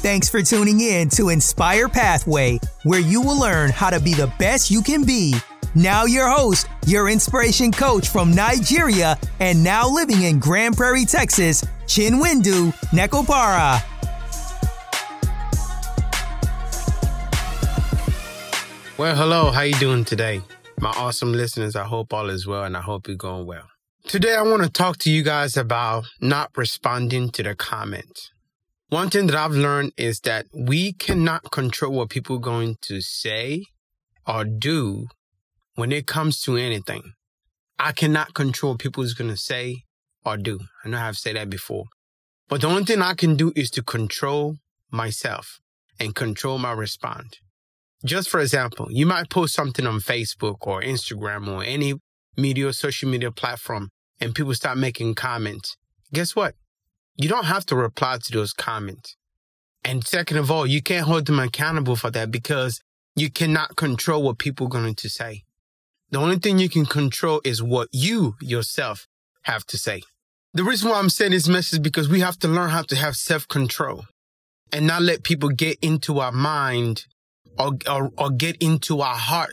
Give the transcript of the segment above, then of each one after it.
Thanks for tuning in to Inspire Pathway, where you will learn how to be the best you can be. Now, your host, your inspiration coach from Nigeria, and now living in Grand Prairie, Texas, Chinwendu Nkwopara. Well, hello, how you doing today? My awesome listeners, I hope all is well and I hope you're going well. Today I want to talk to you guys about not responding to the comment. One thing that I've learned is that we cannot control what people are going to say or do when it comes to anything. I cannot control what going to say or do. I know I've said that before. But the only thing I can do is to control myself and control my response. Just for example, you might post something on Facebook or Instagram or any media, social media platform, and people start making comments. Guess what? you don't have to reply to those comments. And second of all, you can't hold them accountable for that because you cannot control what people are going to say. The only thing you can control is what you yourself have to say. The reason why I'm saying this message is because we have to learn how to have self control and not let people get into our mind or, or, or get into our heart.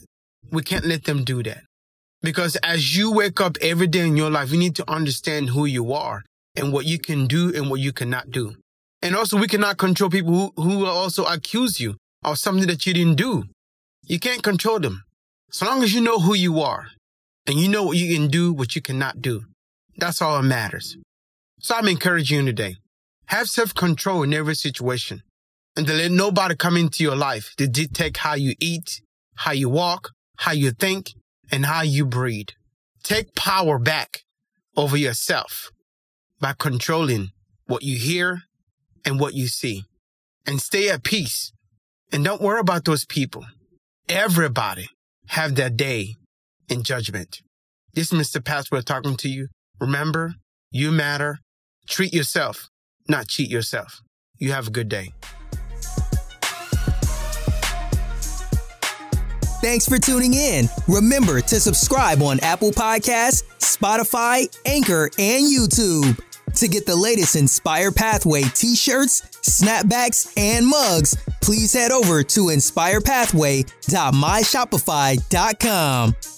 We can't let them do that. Because as you wake up every day in your life, you need to understand who you are and what you can do and what you cannot do. And also, we cannot control people who, who also accuse you of something that you didn't do. You can't control them. So long as you know who you are and you know what you can do, what you cannot do, that's all that matters. So I'm encouraging you today. Have self-control in every situation and to let nobody come into your life to dictate how you eat, how you walk, how you think, and how you breathe. Take power back over yourself by controlling what you hear and what you see and stay at peace and don't worry about those people. Everybody have their day in judgment. This is Mr. Pastor talking to you. Remember, you matter. Treat yourself, not cheat yourself. You have a good day. Thanks for tuning in. Remember to subscribe on Apple Podcasts, Spotify, Anchor, and YouTube. To get the latest Inspire Pathway t shirts, snapbacks, and mugs, please head over to inspirepathway.myshopify.com.